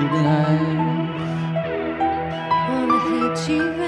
your life. Wanna hate you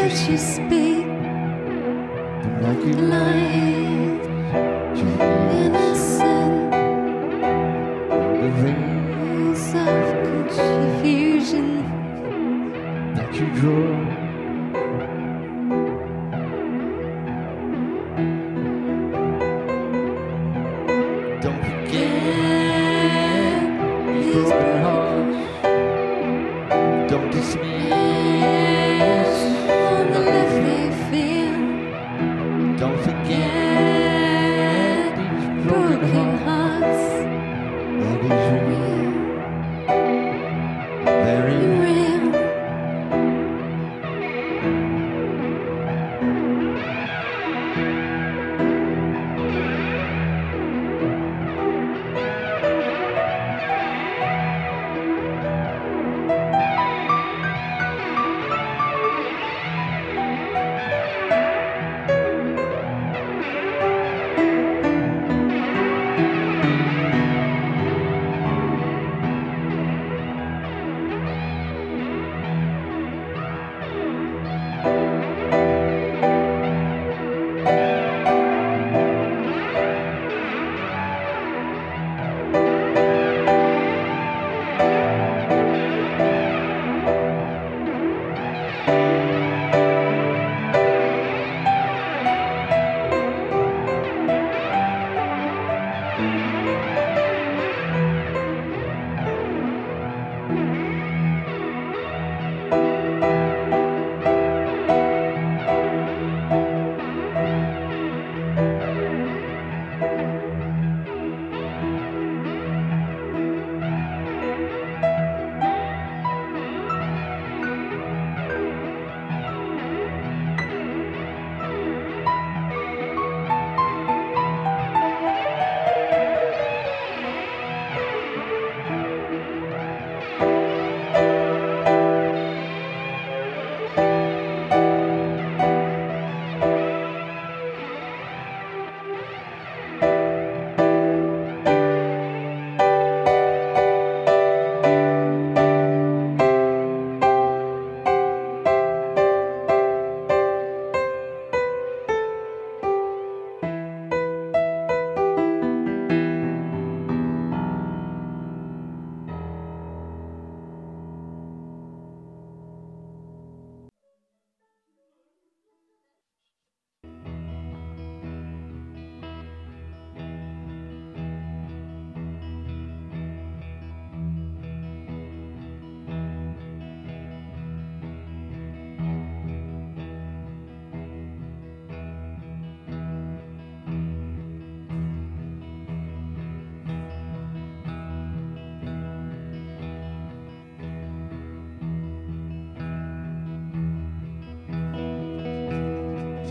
that you speak, Like light, innocent, The veins of confusion. that you draw.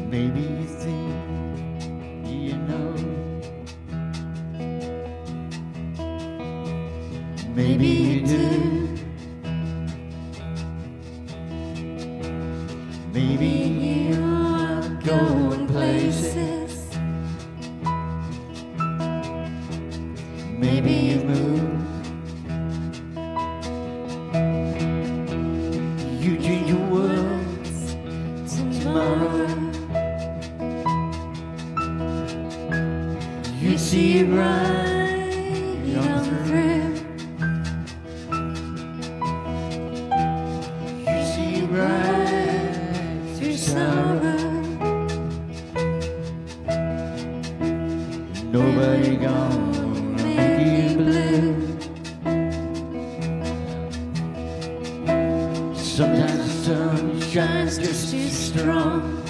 Maybe you think you know. Maybe you do. Maybe you're going places. Maybe you move. Sometimes the sun shines just too strong.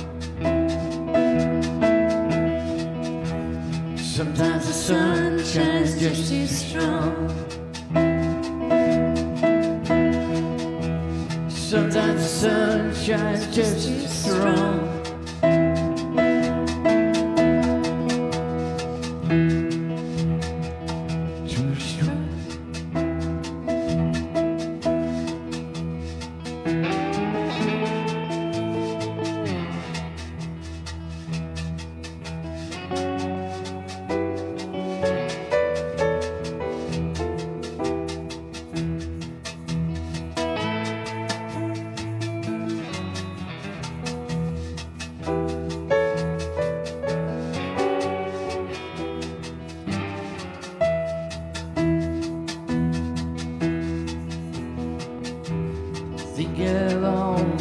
Sure. together on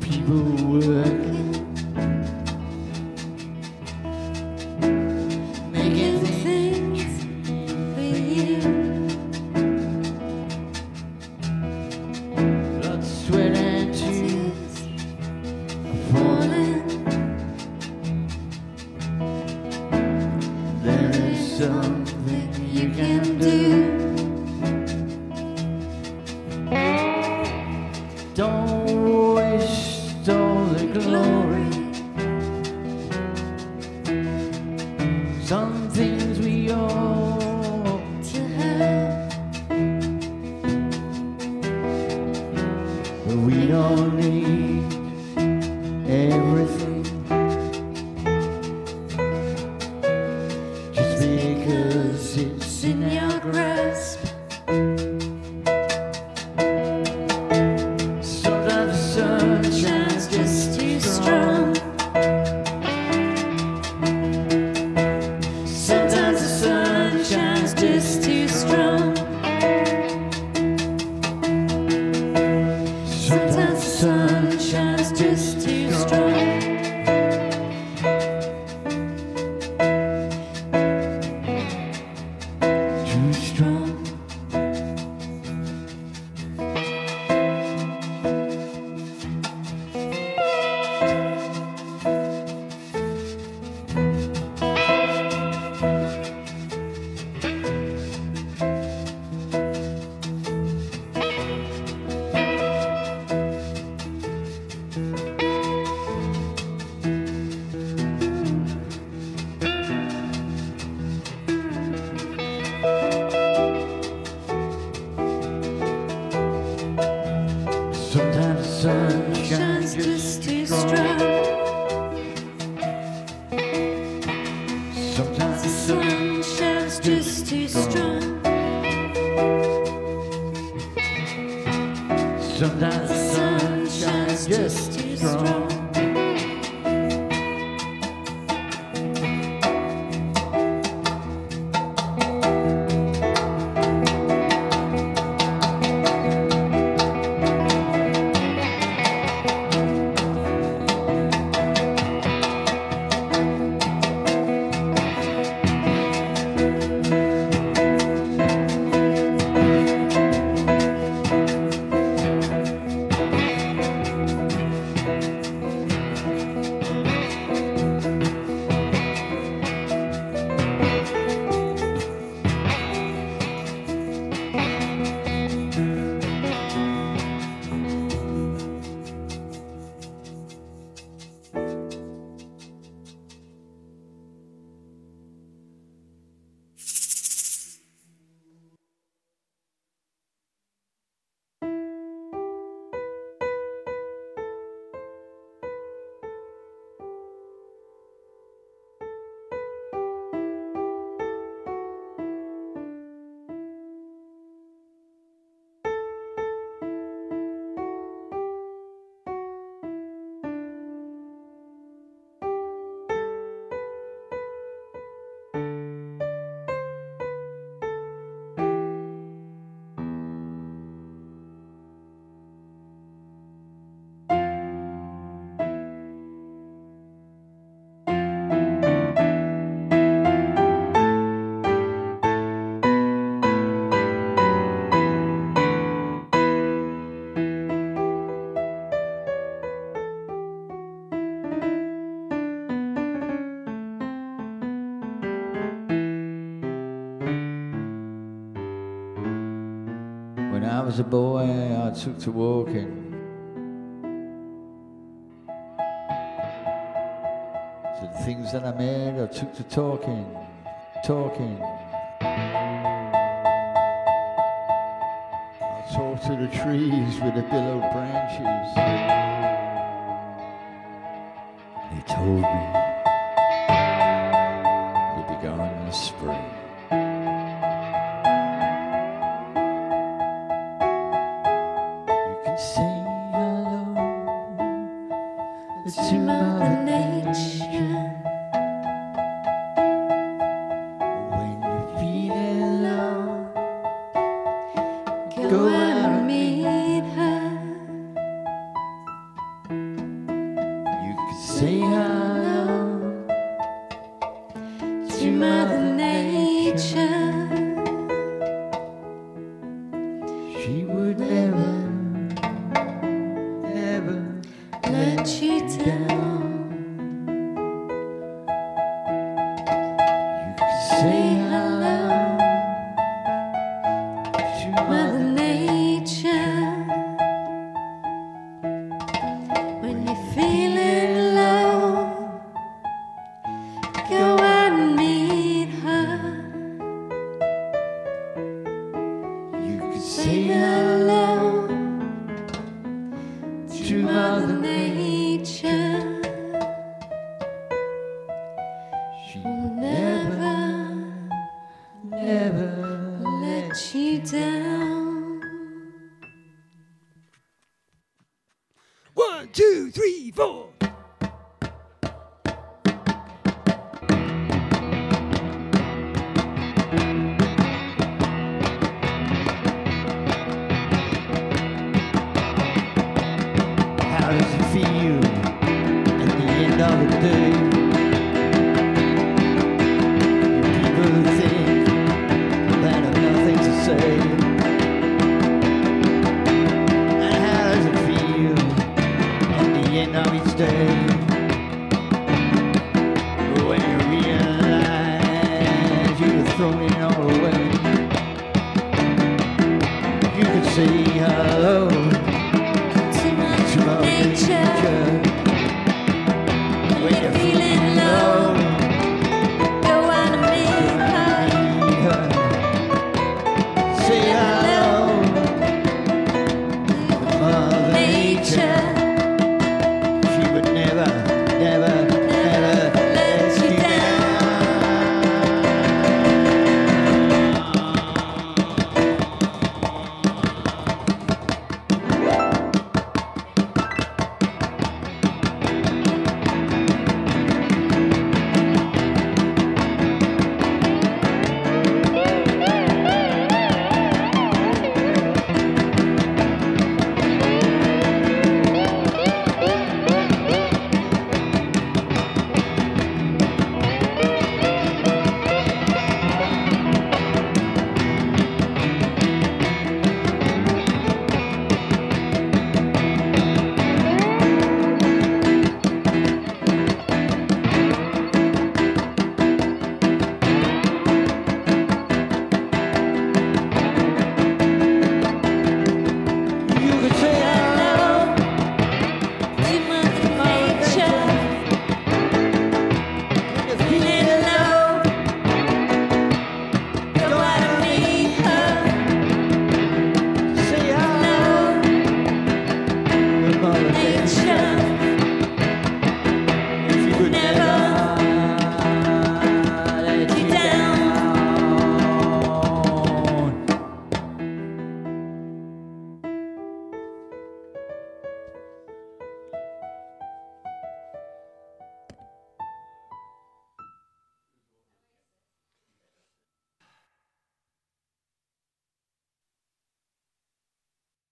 people would. don't waste all the glory. sun I was a boy, I took to walking. To the things that I made, I took to talking, talking. I talked to the trees with the billow branches. They told me you'd be gone in the spring. through Mother Nature.